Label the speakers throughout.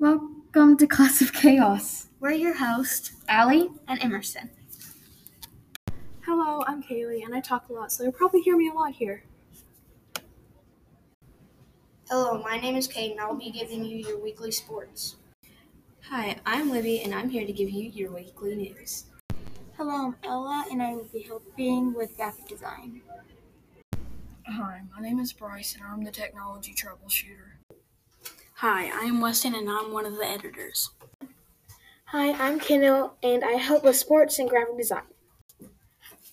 Speaker 1: Welcome to Class of Chaos.
Speaker 2: We're your hosts,
Speaker 1: Allie?
Speaker 2: and Emerson.
Speaker 3: Hello, I'm Kaylee, and I talk a lot, so you'll probably hear me a lot here.
Speaker 4: Hello, my name is Kate, and I'll be giving you your weekly sports.
Speaker 5: Hi, I'm Libby, and I'm here to give you your weekly news.
Speaker 2: Hello, I'm Ella, and I will be helping with graphic design.
Speaker 6: Hi, my name is Bryce, and I'm the technology troubleshooter.
Speaker 5: Hi, I'm Weston, and I'm one of the editors.
Speaker 3: Hi, I'm Kendall, and I help with sports and graphic design.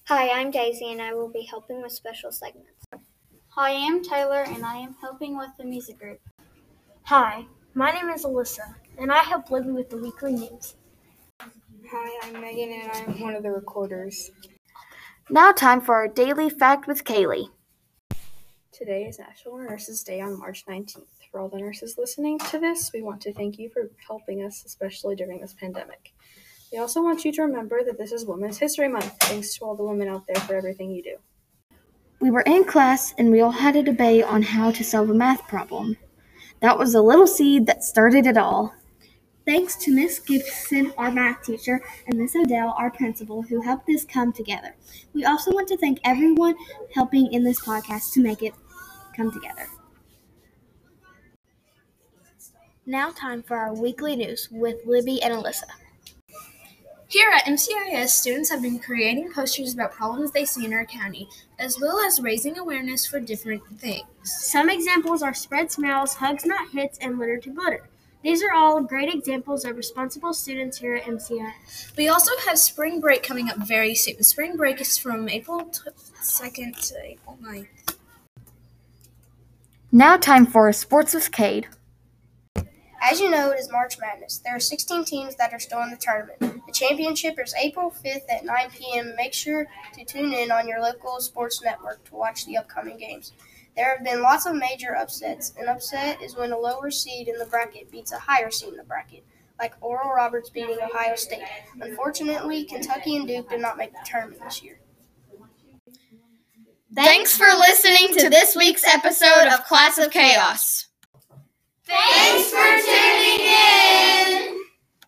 Speaker 7: Hi, I'm Daisy, and I will be helping with special segments.
Speaker 8: Hi, I'm Taylor, and I am helping with the music group.
Speaker 9: Hi, my name is Alyssa, and I help Libby with the weekly news.
Speaker 10: Hi, I'm Megan, and I'm one of the recorders.
Speaker 2: Now, time for our daily fact with Kaylee.
Speaker 6: Today is National Nurses Day on March 19th. For all the nurses listening to this, we want to thank you for helping us, especially during this pandemic. We also want you to remember that this is Women's History Month. Thanks to all the women out there for everything you do.
Speaker 1: We were in class and we all had a debate on how to solve a math problem. That was a little seed that started it all.
Speaker 11: Thanks to Miss Gibson, our math teacher, and Miss Odell, our principal, who helped this come together. We also want to thank everyone helping in this podcast to make it come together.
Speaker 2: Now, time for our weekly news with Libby and Alyssa.
Speaker 4: Here at MCIS, students have been creating posters about problems they see in our county, as well as raising awareness for different things.
Speaker 9: Some examples are spread smells, hugs not hits, and litter to glitter. These are all great examples of responsible students here at MCIS.
Speaker 4: We also have spring break coming up very soon. Spring break is from April 2nd to April 9th.
Speaker 1: Now, time for Sports with Cade.
Speaker 4: As you know, it is March Madness. There are 16 teams that are still in the tournament. The championship is April 5th at 9 p.m. Make sure to tune in on your local sports network to watch the upcoming games. There have been lots of major upsets. An upset is when a lower seed in the bracket beats a higher seed in the bracket, like Oral Roberts beating Ohio State. Unfortunately, Kentucky and Duke did not make the tournament this year.
Speaker 2: Thanks for listening to this week's episode of Class of Chaos.
Speaker 12: Thanks for tuning in.